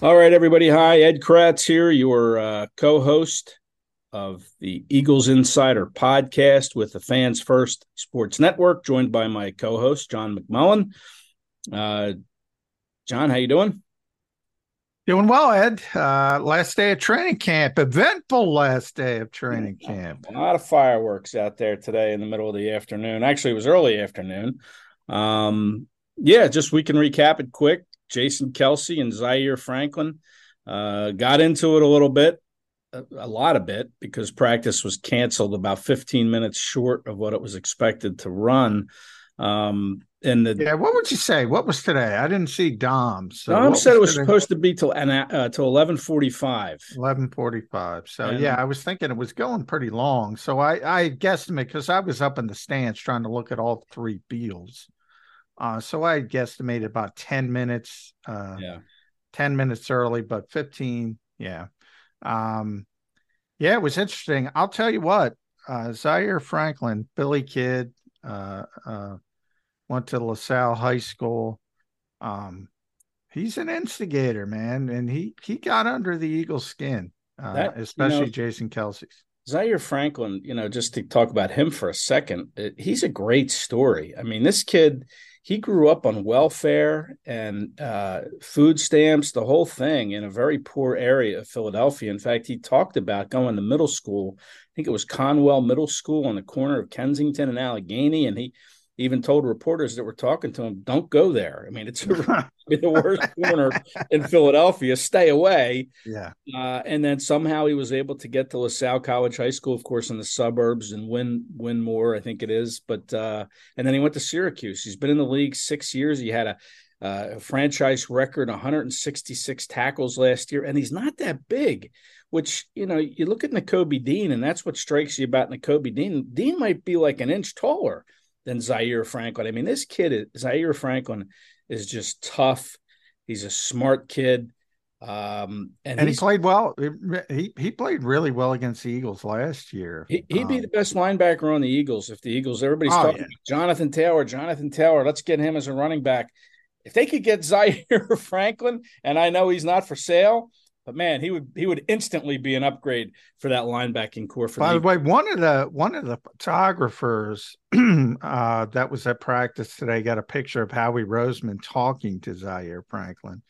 All right, everybody. Hi, Ed Kracz here, your uh, co host of the Eagles Insider podcast with the Fans First Sports Network, joined by my co host, John McMullen. Uh, John, how you doing? Doing well, Ed. Uh, last day of training camp, eventful last day of training camp. A lot of fireworks out there today in the middle of the afternoon. Actually, it was early afternoon. Um, yeah, just we can recap it quick. Jason Kelce and Zaire Franklin uh, got into it a little bit, a, a, lot of bit, because practice was canceled about 15 minutes short of what it was expected to run. Um, and the, yeah, what would you say? What was today? I didn't see Dom. So Dom said it was today? supposed to be till and uh, till eleven forty five. Eleven forty five. So and, yeah, I was thinking it was going pretty long. So I I guesstimate because I was up in the stands trying to look at all three fields. Uh, so I guesstimated about 10 minutes, uh, yeah, 10 minutes early, but 15. Yeah. Um, yeah, it was interesting. I'll tell you what, uh, Zaire Franklin, Billy Kid, uh, uh, went to LaSalle High School. Um, he's an instigator, man, and he he got under the Eagles' skin, uh, that, especially you know, Jason Kelce's. Zaire Franklin, you know, just to talk about him for a second, he's a great story. I mean, this kid, he grew up on welfare and uh, food stamps, the whole thing in a very poor area of Philadelphia. In fact, he talked about going to middle school. I think it was Conwell Middle School on the corner of Kensington and Allegheny, and he even told reporters that were talking to him, "Don't go there." I mean, it's the worst corner in Philadelphia. Stay away. Yeah. Uh, and then somehow he was able to get to LaSalle College High School, of course, in the suburbs, and win Wyndmoor. I think it is. But uh, and then he went to Syracuse. He's been in the league six years. He had a, uh, a franchise record, 166 tackles last year, and he's not that big. Which you know, you look at Nakobe Dean, and that's what strikes you about Nakobe Dean. Dean might be like an inch taller than Zaire Franklin. I mean, this kid, is, Zaire Franklin, is just tough. He's a smart kid. Um, and, and he played well. He he played really well against the Eagles last year. He, would um, be the best linebacker on the Eagles if the Eagles. Everybody's oh, talking yeah. Jonathan Taylor. Jonathan Taylor. Let's get him as a running back. If they could get Zaire Franklin, and I know he's not for sale, but man, he would he would instantly be an upgrade for that linebacking core. For by the, the way, one of the one of the photographers uh, that was at practice today got a picture of Howie Roseman talking to Zaire Franklin.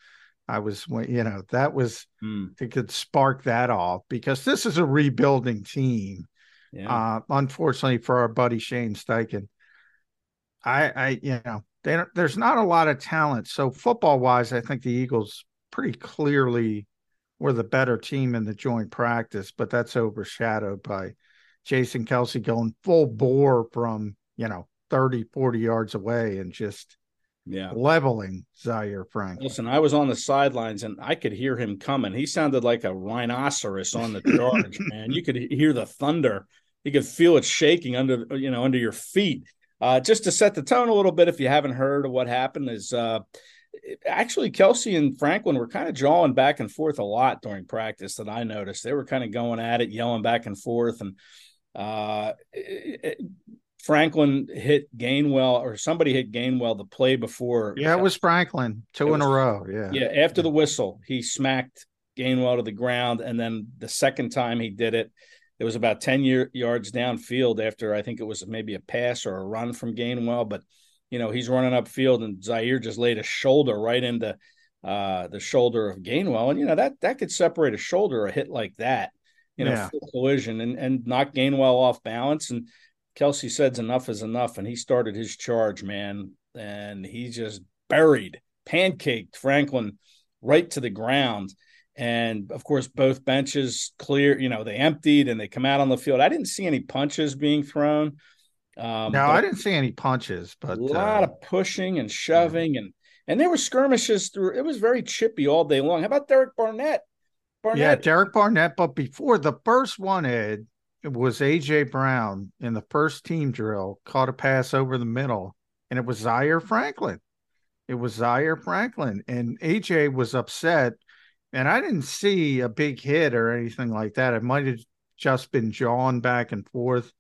I was, you know, that was mm. to could spark that off because this is a rebuilding team. Yeah. Uh, unfortunately for our buddy Shane Steichen, I, I, you know, they there's not a lot of talent. So football wise, I think the Eagles pretty clearly were the better team in the joint practice, but that's overshadowed by Jason Kelce going full bore from, you know, 30, 40 yards away and just yeah leveling Zaire Frank. Listen, I was on the sidelines and I could hear him coming. He sounded like a rhinoceros on the charge, man. You could hear the thunder. You could feel it shaking under you know under your feet. Uh, just to set the tone a little bit, if you haven't heard of what happened, is uh, actually Kelce and Franklin were kind of drawing back and forth a lot during practice that I noticed. They were kind of going at it, yelling back and forth, and uh, it, it, Franklin hit Gainwell or somebody hit Gainwell the play before. Yeah, it was Franklin two in a row. Yeah, yeah. After the whistle, he smacked Gainwell to the ground, and then the second time he did it. It was about 10 year, yards downfield after I think it was maybe a pass or a run from Gainwell, but you know, he's running upfield and Zaire just laid a shoulder right into uh, the shoulder of Gainwell. And, you know, that that could separate a shoulder, a hit like that, you know, yeah. collision and, and knock Gainwell off balance. And Kelce said enough is enough. And he started his charge, man. And he just buried, pancaked Franklin right to the ground. And of course, both benches clear, you know, they emptied and they come out on the field. I didn't see any punches being thrown. Um, no, I didn't see any punches, but a lot uh, of pushing and shoving, yeah. and and there were skirmishes through. It was very chippy all day long. How about Derek Barnett? Barnett? Yeah, Derek Barnett. But before the first one, Ed, it was AJ Brown in the first team drill caught a pass over the middle, and it was Zaire Franklin. It was Zaire Franklin, and AJ was upset. And I didn't see a big hit or anything like that. It might have just been jawing back and forth.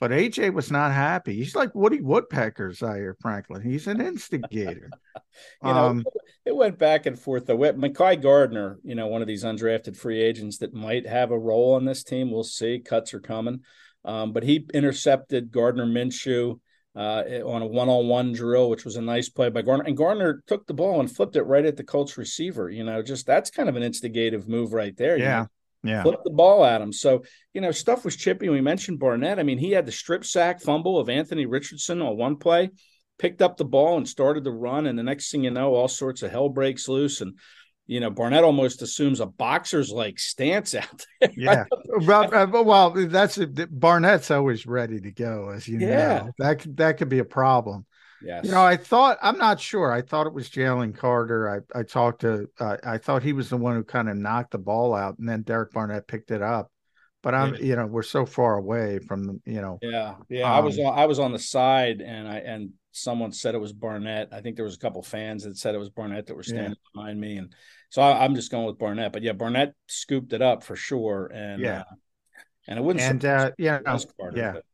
But AJ was not happy. He's like Woody Woodpecker, Zaire Franklin. He's an instigator. you know, um, it went back and forth. The Mekhi Garner, you know, one of these undrafted free agents that might have a role on this team. We'll see. Cuts are coming. Um, but he intercepted Gardner Minshew uh, on a one-on-one drill, which was a nice play by Garner. And Garner took the ball and flipped it right at the Colts receiver. You know, just that's kind of an instigative move right there. Yeah. know? Yeah. Flip the ball at him. So, you know, stuff was chippy. We mentioned Barnett. I mean, he had the strip sack fumble of Anthony Richardson on one play, picked up the ball and started to run. And the next thing you know, all sorts of hell breaks loose. And, you know, Barnett almost assumes a boxer's like stance out there. Yeah. well, uh, well, that's Barnett's always ready to go, as you yeah. know. That, that could be a problem. Yes. You know, I thought I'm not sure. I thought it was Jalen Carter. I I talked to. Uh, I thought he was the one who kind of knocked the ball out, and then Derek Barnett picked it up. But I'm, yeah. you know, we're so far away from, you know. Yeah, yeah. Um, I was on, I was on the side, and I and someone said it was Barnett. I think there was a couple fans that said it was Barnett that were standing yeah. behind me, and so I, am just going with Barnett. But yeah, Barnett scooped it up for sure, and yeah, uh, and it wouldn't. And uh, yeah, yeah. But,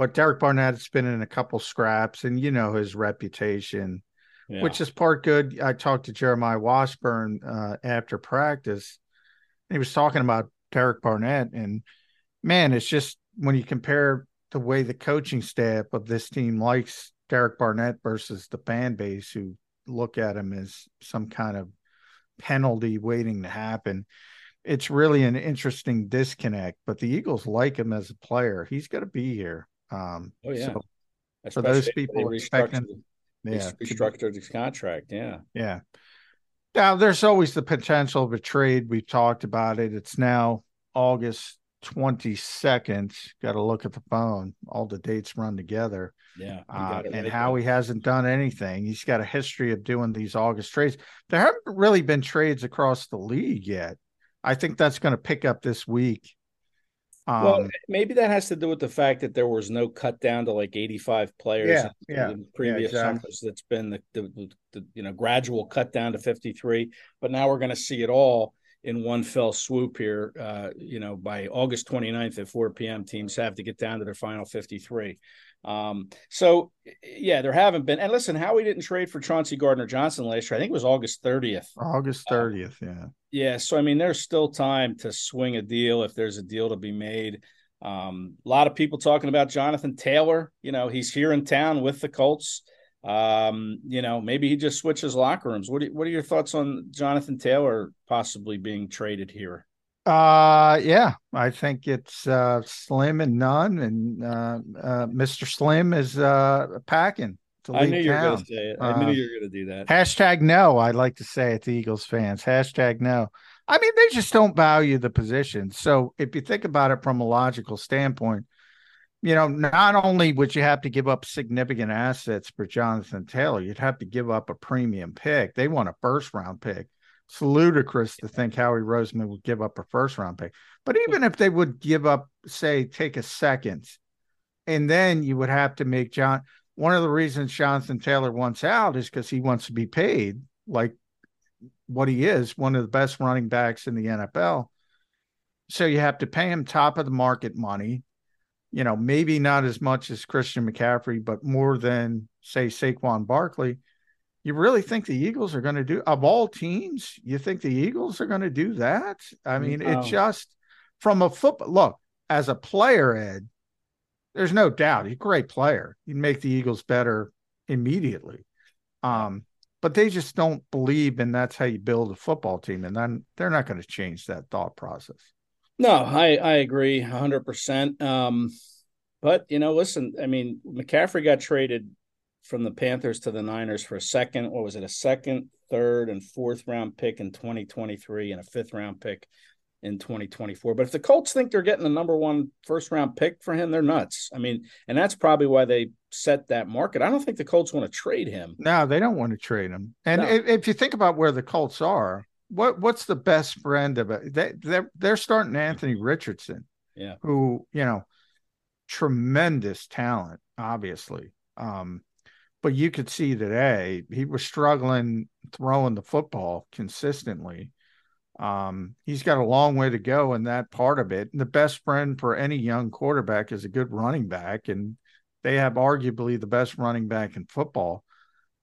but Derek Barnett's been in a couple scraps, and you know his reputation, yeah. which is part good. I talked to Jeremiah Washburn uh, after practice, and he was talking about Derek Barnett, and man, it's just when you compare the way the coaching staff of this team likes Derek Barnett versus the fan base who look at him as some kind of penalty waiting to happen. It's really an interesting disconnect, but the Eagles like him as a player. He's got to be here. Um, oh yeah. So for those people expecting, yeah, restructured his contract. Yeah. Yeah. Now there's always the potential of a trade. We've talked about it. It's now August 22nd. Got to look at the phone. All the dates run together. Yeah. Uh, and right Howie hasn't done anything. He's got a history of doing these August trades. There haven't really been trades across the league yet. I think that's going to pick up this week. Um, well, maybe that has to do with the fact that there was no cut down to like 85 players yeah, in, yeah, in previous yeah, exactly. summers. That's been the, the, the, you know gradual cut down to 53, but now we're going to see it all in one fell swoop here. Uh, you know, by August 29th at 4 p.m., teams have to get down to their final 53. Um, so yeah, there haven't been. And listen, Howie didn't trade for Chauncey Gardner Johnson last year. I think it was August 30th. August 30th, uh, yeah. Yeah. So I mean, there's still time to swing a deal if there's a deal to be made. Um, a lot of people talking about Jonathan Taylor. You know, he's here in town with the Colts. Um, you know, maybe he just switches locker rooms. What are, what are your thoughts on Jonathan Taylor possibly being traded here? Uh, yeah, I think it's uh, Slim and none, and uh, uh, Mr. Slim is uh, packing. I knew you were going to say it. I knew uh, you were going to do that. Hashtag no. I'd like to say it to Eagles fans. Hashtag no. I mean, they just don't value the position. So if you think about it from a logical standpoint, you know, not only would you have to give up significant assets for Jonathan Taylor, you'd have to give up a premium pick. They want a first round pick. It's ludicrous to think Howie Roseman would give up a first round pick. But even if they would give up, say, take a second, and then you would have to make John. One of the reasons Jonathan Taylor wants out is because he wants to be paid like what he is, one of the best running backs in the NFL. So you have to pay him top of the market money. You know, maybe not as much as Christian McCaffrey, but more than say Saquon Barkley you really think the Eagles are going to do of all teams? You think the Eagles are going to do that? I mean, no. it just from a football look as a player, Ed. There's no doubt he's a great player. He'd make the Eagles better immediately. Um, but they just don't believe, and that's how you build a football team. And then they're not going to change that thought process. No, I I agree hundred um, percent. But you know, listen, I mean, McCaffrey got traded from the Panthers to the Niners for a second. What was it? A second, third, and fourth round pick in 2023 and a fifth round pick in 2024. But if the Colts think they're getting the number one first round pick for him, they're nuts. I mean, and that's probably why they set that market. I don't think the Colts want to trade him. No, they don't want to trade him. And no. if, if, you think about where the Colts are, what what's the best friend of it? They they're, they're starting Anthony Richardson. Yeah. Who, you know, tremendous talent, obviously. Um, but you could see today he was struggling throwing the football consistently. Um, he's got a long way to go in that part of it. And the best friend for any young quarterback is a good running back, and they have arguably the best running back in football.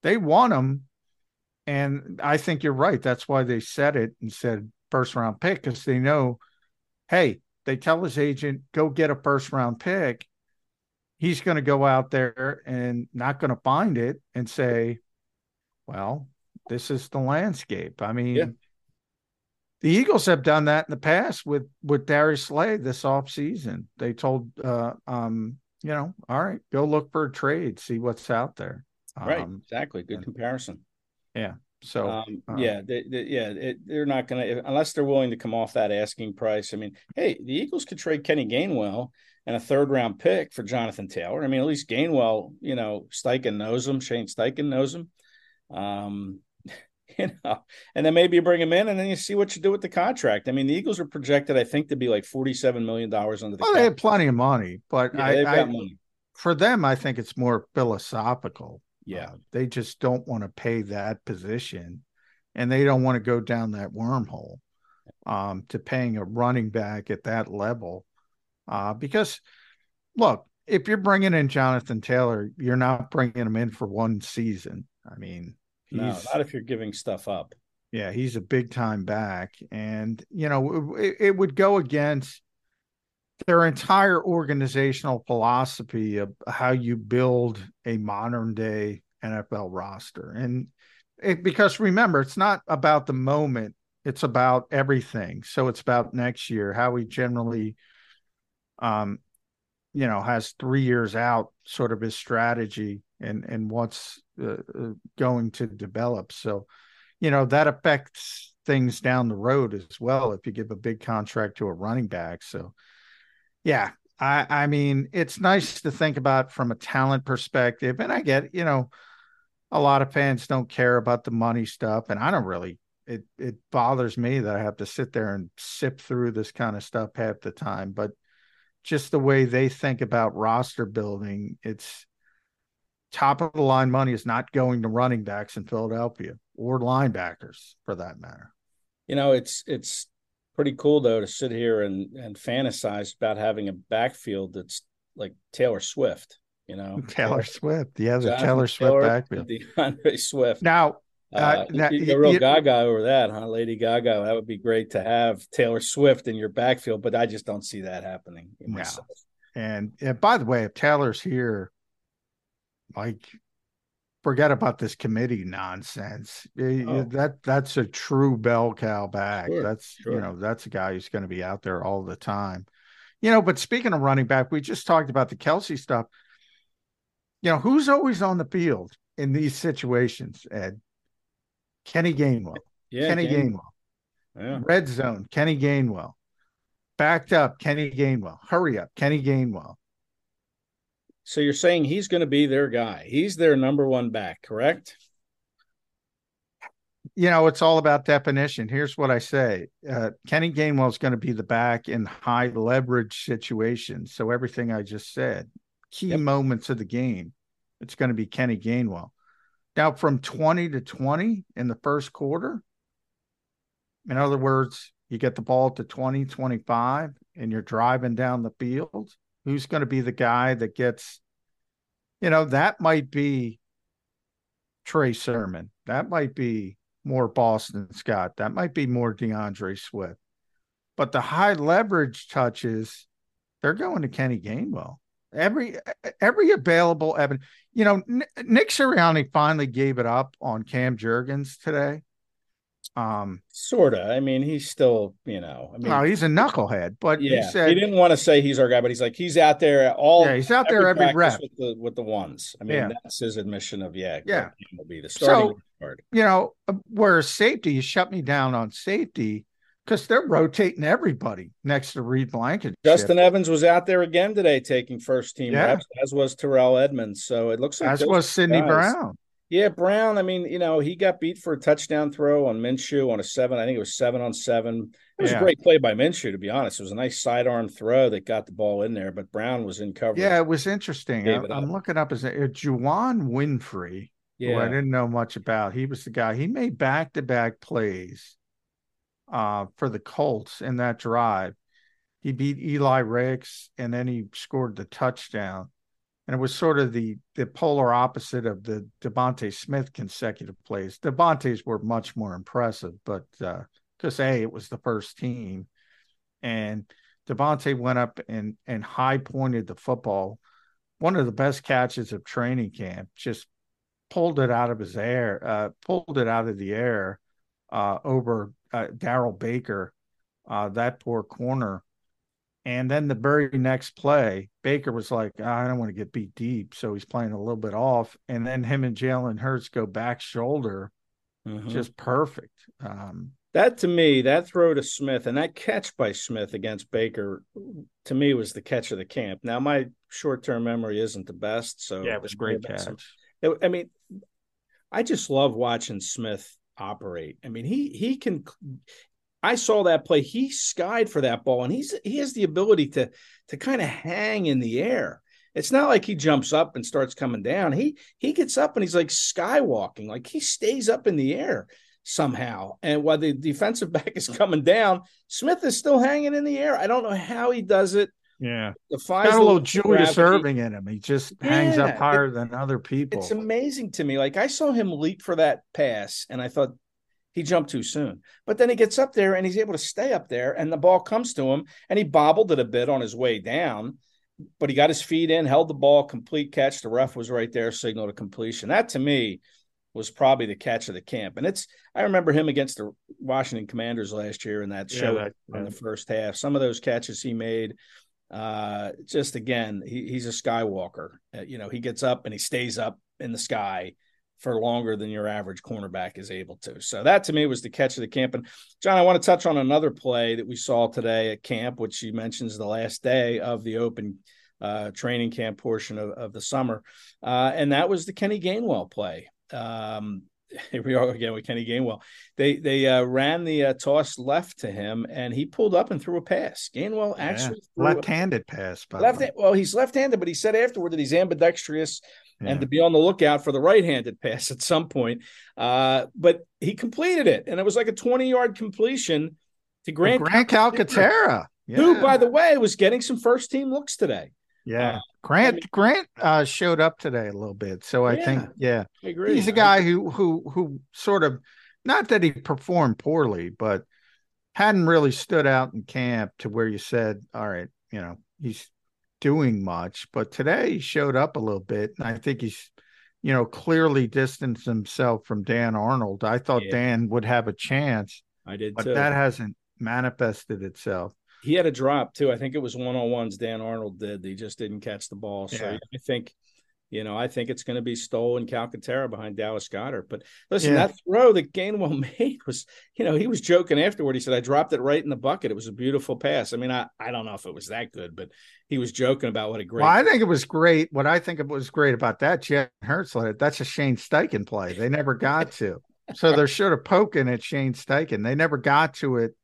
They want him, and I think you're right. That's why they said it and said first round pick because they know, hey, they tell his agent go get a first round pick. He's going to go out there and not going to find it and say, well, this is the landscape. I mean. Yeah the Eagles have done that in the past with with Darius Slay this offseason. They told uh um, you know, all right, go look for a trade, see what's out there. Right, um, exactly. Good comparison. Yeah. So um, um, yeah, they, they, yeah, it, they're not going to unless they're willing to come off that asking price. I mean, hey, the Eagles could trade Kenny Gainwell and a third round pick for Jonathan Taylor. I mean, at least Gainwell, you know, Steichen knows him. Shane Steichen knows him. Um, you know, and then maybe you bring him in and then you see what you do with the contract. I mean, the Eagles are projected, I think, to be like $47 million under the Well, cap. they have plenty of money, but yeah, I, I money. for them, I think it's more philosophical. Yeah. Uh, they just don't want to pay that position and they don't want to go down that wormhole um, to paying a running back at that level. Uh, because look, if you're bringing in Jonathan Taylor, you're not bringing him in for one season. I mean, no, not if you're giving stuff up. Yeah, he's a big time back, and you know it, it would go against their entire organizational philosophy of how you build a modern day NFL roster. And it, because remember, it's not about the moment, it's about everything. So it's about next year, how we generally, um, you know, has three years out sort of his strategy and and what's uh, uh, going to develop. So, you know, that affects things down the road as well if you give a big contract to a running back. So, yeah, I I mean, it's nice to think about from a talent perspective, and I get you know, a lot of fans don't care about the money stuff, and I don't really. It it bothers me that I have to sit there and sip through this kind of stuff half the time, but just the way they think about roster building, it's top of the line money is not going to running backs in Philadelphia or linebackers for that matter. You know, it's it's pretty cool though to sit here and and fantasize about having a backfield that's like Taylor Swift. You know, Taylor Swift. Yeah, the Taylor Swift Taylor, backfield. D'Andre Swift. Now, uh, uh, now, the real you, Gaga over that, huh? Lady Gaga. That would be great to have Taylor Swift in your backfield, but I just don't see that happening. No. And, and by the way, if Taylor's here, like forget about this committee nonsense. Oh. That that's a true bell cow back. Sure, that's sure. you know that's a guy who's going to be out there all the time. You know, but speaking of running back, we just talked about the Kelce stuff. You know, who's always on the field in these situations, Ed? Kenny Gainwell. Yeah, Kenny Gainwell. Yeah. Red zone, Kenny Gainwell. Backed up, Kenny Gainwell. Hurry up, Kenny Gainwell. So you're saying he's going to be their guy. He's their number one back, correct? You know, it's all about definition. Here's what I say uh, Kenny Gainwell is going to be the back in high leverage situations. So everything I just said, key yep. moments of the game, it's going to be Kenny Gainwell. Now, from 20 to 20 in the first quarter, in other words, you get the ball to 20, 25, and you're driving down the field Who's going to be the guy that gets, you know, that might be Trey Sermon. That might be more Boston Scott. That might be more D'Andre Swift. But the high leverage touches, they're going to Kenny Gainwell. Every every available evidence, you know, Nick Sirianni finally gave it up on Cam Jurgens today. Um, sort of. I mean, he's still, you know, I mean, no, he's a knucklehead, but yeah, he said he didn't want to say he's our guy, but he's like he's out there at all. Yeah, he's out there every rep. with the with the ones. I mean, Yeah. that's his admission of yeah, Yeah. Will be the starting So- guard. you know, uh, whereas safety, you shut me down on safety because they're rotating everybody next to Reed Blankenship. Justin Evans was out there again today taking first team Yeah. reps, as was Terrell Edmunds. So it looks like as was Sidney guys- Brown. Yeah, Brown. I mean, you know, he got beat for a touchdown throw on Minshew on a seven. I think it was seven on seven. It was Yeah. a great play by Minshew, to be honest. It was a nice sidearm throw that got the ball in there, but Brown was in coverage. Yeah, it was interesting. I, I'm looking up his uh, Juwann Winfree, who I didn't know much about. He was the guy. He made back to back plays uh, for the Colts in that drive. He beat Eli Ricks and then he scored the touchdown. And it was sort of the the polar opposite of the DeVonta Smith consecutive plays. DeVonta's were much more impressive, but because a it was the first team, and DeVonta went up and and high pointed the football. One of the best catches of training camp. Just pulled it out of his air, uh, pulled it out of the air uh, over uh, Darrell Baker, uh, that poor corner. And then the very next play, Baker was like, "Ah, I don't want to get beat deep. So he's playing a little bit off. And then him and Jalen Hurts go back shoulder, Mhm. just perfect. Um, that to me, that throw to Smith and that catch by Smith against Baker, to me, was the catch of the camp. Now, my short term memory isn't the best, so yeah, it was great about some- catch. I mean, I just love watching Smith operate. I mean, he he can. I saw that play. He skied for that ball, and he's he has the ability to to kind of hang in the air. It's not like he jumps up and starts coming down. He he gets up and he's like skywalking, like he stays up in the air somehow. And while the defensive back is coming down, Smith is still hanging in the air. I don't know how he does it. Yeah, Defies got a little Julius gravity. Erving in him. He just hangs Yeah, up it- higher than other people. It's amazing to me. Like I saw him leap for that pass, and I thought he jumped too soon. But then he gets up there and he's able to stay up there, and the ball comes to him, and he bobbled it a bit on his way down. But he got his feet in, held the ball, complete catch. The ref was right there, signal to completion. That to me was probably the catch of the camp. And it's I remember him against the Washington Commanders last year in that Yeah, show that- in the first half. Some of those catches he made, uh, just again, he, he's a skywalker. Uh, you know, he gets up and he stays up in the sky for longer than your average cornerback is able to. So that to me was the catch of the camp. And John, I want to touch on another play that we saw today at camp, which you mentioned is the last day of the open uh, training camp portion of, of the summer. Uh, and that was the Kenny Gainwell play. Um, here we are again with Kenny Gainwell. They they uh, ran the uh, toss left to him, and he pulled up and threw a pass. Gainwell Yeah. actually threw left-handed pass. By left. the way. Well, he's left-handed, but he said afterward that he's ambidextrous Yeah. and to be on the lookout for the right-handed pass at some point. Uh, but he completed it, and it was like a twenty-yard completion to Grant, Grant Calcaterra. who, Yeah. by the way, was getting some first-team looks today. Yeah, Uh, Grant Grant uh, showed up today a little bit, so I Yeah, think yeah, I agree. he's a guy who who who sort of not that he performed poorly, but hadn't really stood out in camp to where you said, all right, you know, he's doing much. But today he showed up a little bit, and I think he's you know clearly distanced himself from Dan Arnold. I thought Yeah. Dan would have a chance, I did but too. that hasn't manifested itself. He had a drop too. I think it was one on ones. Dan Arnold did. He just didn't catch the ball. So Yeah. I think, you know, I think it's going to be Stoll and Calcaterra behind Dallas Goedert. But listen, Yeah. that throw that Gainwell made was, you know, he was joking afterward. He said, "I dropped it right in the bucket. It was a beautiful pass." I mean, I I don't know if it was that good, but he was joking about what a great. Well, I think it was great. What I think it was great about that, Jen Hurts, like, that's a Shane Steichen play. They never got to. So they're sort of poking at Shane Steichen. They never got to it.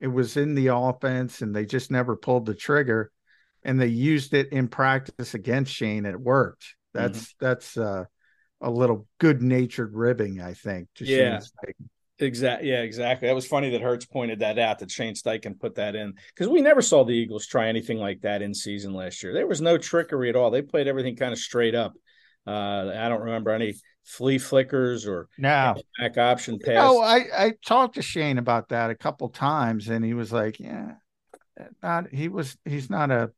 It was in the offense, and they just never pulled the trigger. And they used it in practice against Shane. It worked. That's Mm-hmm. that's uh, a little good natured ribbing, I think. To Yeah. Exactly. Yeah, exactly. That was funny that Hurts pointed that out that Shane Steichen put that in because we never saw the Eagles try anything like that in season last year. There was no trickery at all. They played everything kind of straight up. Uh, I don't remember any flea flickers or Now, back option pass. No, I, I talked to Shane about that a couple times, and he was like, "Yeah, not he was he's not a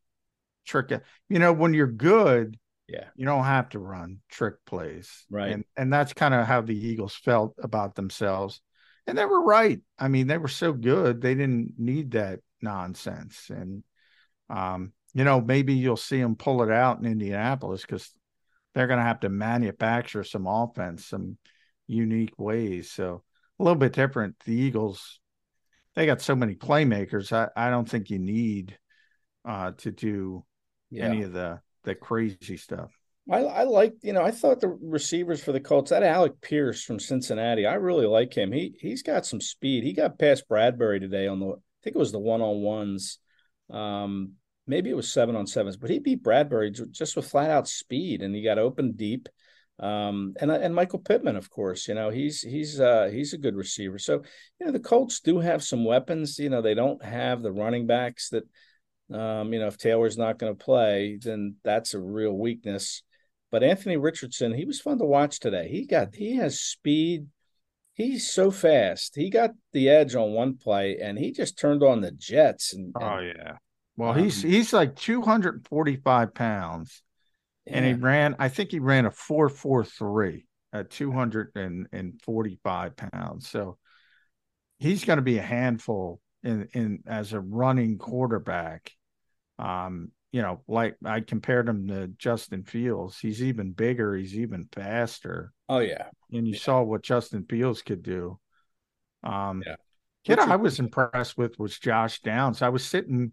trick. You know, when you're good, yeah. you don't have to run trick plays, Right. And and that's kind of how the Eagles felt about themselves. and they were right. I mean, they were so good they didn't need that nonsense. And um, you know, maybe you'll see them pull it out in Indianapolis because they're going to have to manufacture some offense, some unique ways. So a little bit different. The Eagles, they got so many playmakers. I, I don't think you need uh, to do yeah. any of the the crazy stuff. I, I like, you know, I thought the receivers for the Colts, that Alec Pierce from Cincinnati, I really like him. He he's got some speed. He got past Bradbury today on the, I think it was the one on ones. Um, maybe it was seven on sevens, but he beat Bradbury just with flat out speed, and he got open deep. Um, and and Michael Pittman, of course, you know he's he's uh, he's a good receiver. So you know the Colts do have some weapons. You know they don't have the running backs that um, you know if Taylor's not going to play, then that's a real weakness. But Anthony Richardson, he was fun to watch today. He got he has speed. He's so fast. He got the edge on one play, and he just turned on the jets. And, oh and, yeah. Well, um, he's he's like 245 pounds, yeah. and he ran. I think he ran a 443 at 245 pounds. So he's going to be a handful in in as a running quarterback. Um, you know, like I compared him to Justin Fields. He's even bigger. He's even faster. Oh yeah, and you yeah. saw what Justin Fields could do. Um, yeah. Kid I was impressed with was Josh Downs. I was sitting,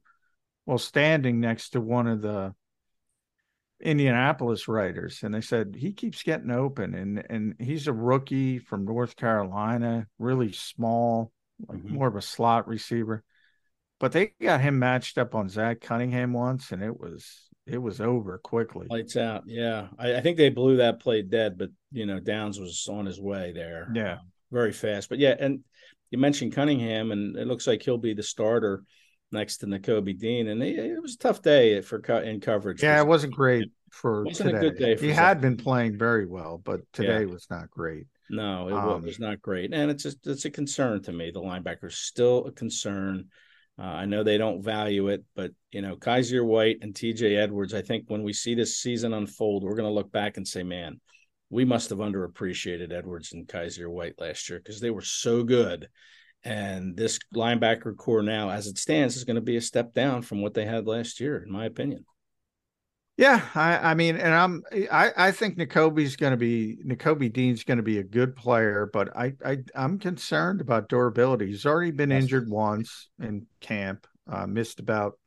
well, standing next to one of the Indianapolis writers, and they said he keeps getting open, and and he's a rookie from North Carolina, really small, like mm-hmm. more of a slot receiver but they got him matched up on Zach Cunningham once, and it was it was over quickly. Lights out. Yeah, I, I think they blew that play dead, but you know Downs was on his way there. Yeah, um, very fast. But yeah, and you mentioned Cunningham, and it looks like he'll be the starter next to Nakobe Dean, and it, it was a tough day for in coverage. Yeah, it wasn't great for wasn't today. a good day. he had been playing very well, but today yeah. was not great. No, it um, was not great, and it's just it's a concern to me. The linebacker's still a concern. Uh, I know they don't value it, but you know, Kyzir White and TJ Edwards, I think when we see this season unfold, we're going to look back and say, man, we must have underappreciated Edwards and Kyzir White last year because they were so good. And this linebacker core now, as it stands, is going to be a step down from what they had last year, in my opinion. Yeah, I, I mean, and I'm I, I think Nakobe's going to be Nakobe Dean's going to be a good player, but I, I I'm concerned about durability. He's already been yes. injured once in camp, uh, missed about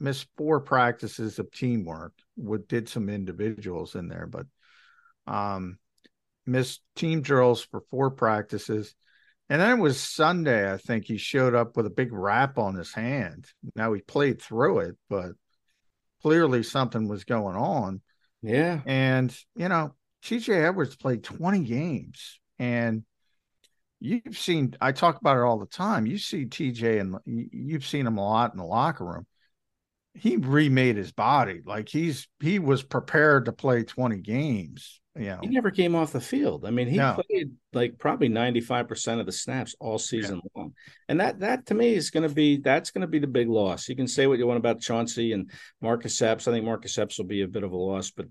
missed four practices of teamwork. What did some individuals in there, but um, missed team drills for four practices. And then it was Sunday, I think he showed up with a big wrap on his hand. Now he played through it, but clearly something was going on. Yeah. And, you know, TJ Edwards played 20 games and you've seen, I talk about it all the time. You see TJ and you've seen him a lot in the locker room. He remade his body. Like he's, he was prepared to play 20 games know, he never came off the field. I mean, he no. played like probably 95% of the snaps all season yeah. long. And that that to me is going to be that's going to be the big loss. You can say what you want about Chauncey and Marcus Epps. I think Marcus Epps will be a bit of a loss, but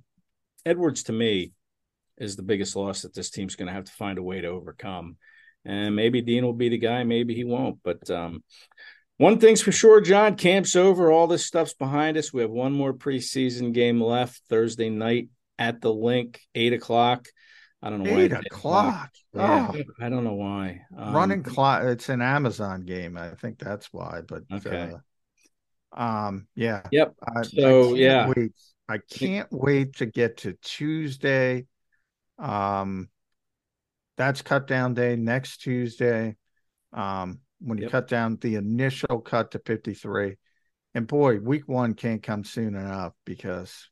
Edwards to me is the biggest loss that this team's going to have to find a way to overcome. And maybe Dean will be the guy, maybe he won't. But um, one thing's for sure, John, camp's over. All this stuff's behind us. We have one more preseason game left Thursday night at the Linc eight o'clock. I don't know eight why. Eight o'clock. Yeah, oh. I don't know why. Um, Running clock. It's an Amazon game. I think that's why. But okay. Uh, um. Yeah. Yep. I, so I yeah. Wait. I can't wait to get to Tuesday. Um, that's cut down day next Tuesday. Um, when you yep. cut down the initial cut to 53. And boy, week one can't come soon enough because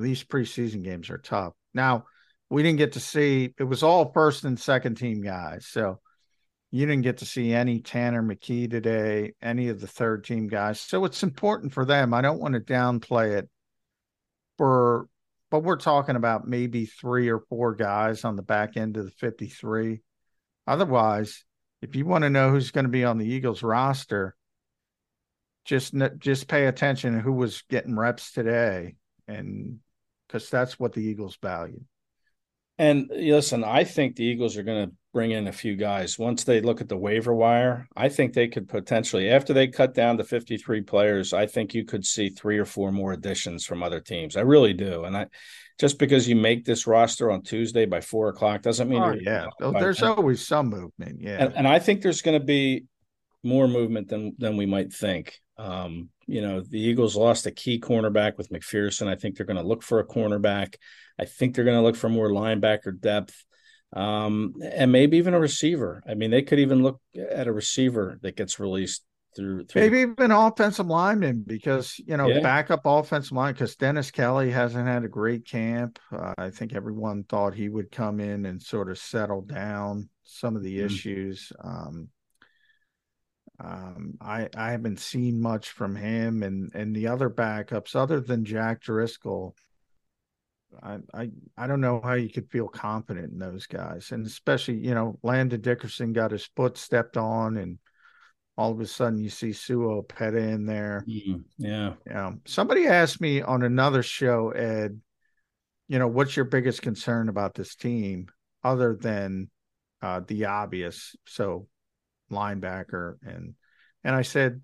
these preseason games are tough. Now, we didn't get to see it was all first and second team guys. So you didn't get to see any Tanner McKee today, any of the third team guys. So it's important for them. I don't want to downplay it for but we're talking about maybe three or four guys on the back end of the 53. Otherwise, if you want to know who's going to be on the Eagles roster, just just pay attention to who was getting reps today and because that's what the Eagles value. And listen, I think the Eagles are going to bring in a few guys. Once they look at the waiver wire, I think they could potentially, after they cut down to 53 players, I think you could see three or four more additions from other teams. I really do. And I, just because you make this roster on Tuesday by four o'clock doesn't mean oh, yeah. There's 10. always some movement. Yeah. And, and, I think there's going to be more movement than than we might think. Um, you know, the Eagles lost a key cornerback with McPhearson. I think they're going to look for a cornerback. I think they're going to look for more linebacker depth um, and maybe even a receiver. I mean, they could even look at a receiver that gets released through, through maybe even offensive lineman because you know yeah. backup offensive line because Dennis Kelly hasn't had a great camp. Uh, I think everyone thought he would come in and sort of settle down some of the mm. issues. Um, um, I I haven't seen much from him and and the other backups other than Jack Driscoll. I, I I don't know how you could feel confident in those guys, and especially you know Landon Dickerson got his foot stepped on, and all of a sudden you see Sua Opeta in there. Mm, yeah, yeah. Somebody asked me on another show, Ed, you know, what's your biggest concern about this team other than uh, the obvious? So linebacker and and I said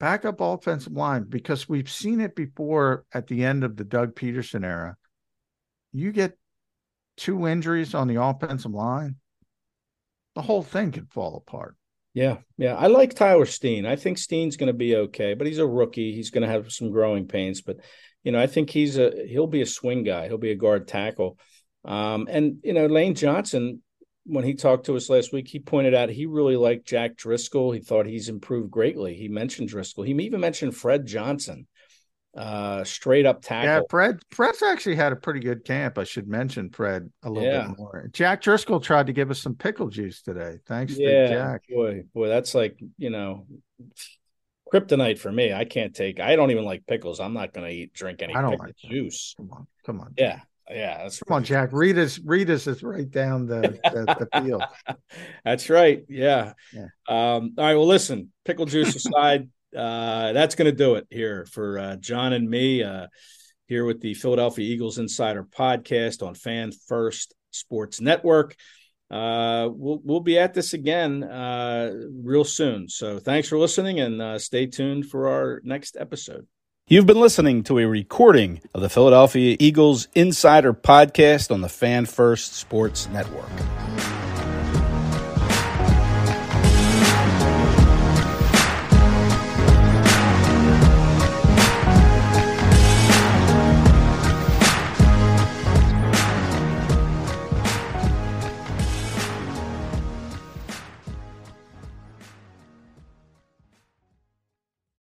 backup offensive line because we've seen it before at the end of the Doug Pederson era. You get two injuries on the offensive line, the whole thing could fall apart. Yeah, yeah. I like Tyler Steen. I think Steen's going to be okay, but he's a rookie. He's going to have some growing pains, but you know, I think he's a he'll be a swing guy. He'll be a guard tackle. Um, and you know, Lane Johnson when he talked to us last week, he pointed out he really liked Jack Driscoll. He thought he's improved greatly. He mentioned Driscoll. He even mentioned Fred Johnson, uh, straight up tackle. Yeah, Fred. Fred's actually had a pretty good camp. I should mention Fred a little yeah. bit more. Jack Driscoll tried to give us some pickle juice today. Thanks yeah, to Jack. Boy, boy, that's like you know kryptonite for me. I can't take. I don't even like pickles. I'm not going to eat drink any I don't like juice. Come on, come on. Yeah, yeah, that's come on, Jack. Read us, read us is right down the, the, the field. that's right. Yeah. yeah. Um, all right. Well, listen, pickle juice aside, uh, that's going to do it here for uh, John and me uh, here with the Philadelphia Eagles Insider Podcast on Fan First Sports Network. Uh, we'll we'll be at this again uh, real soon. So thanks for listening and uh, stay tuned for our next episode. You've been listening to a recording of the Philadelphia Eagles Insider Podcast on the Fan First Sports Network.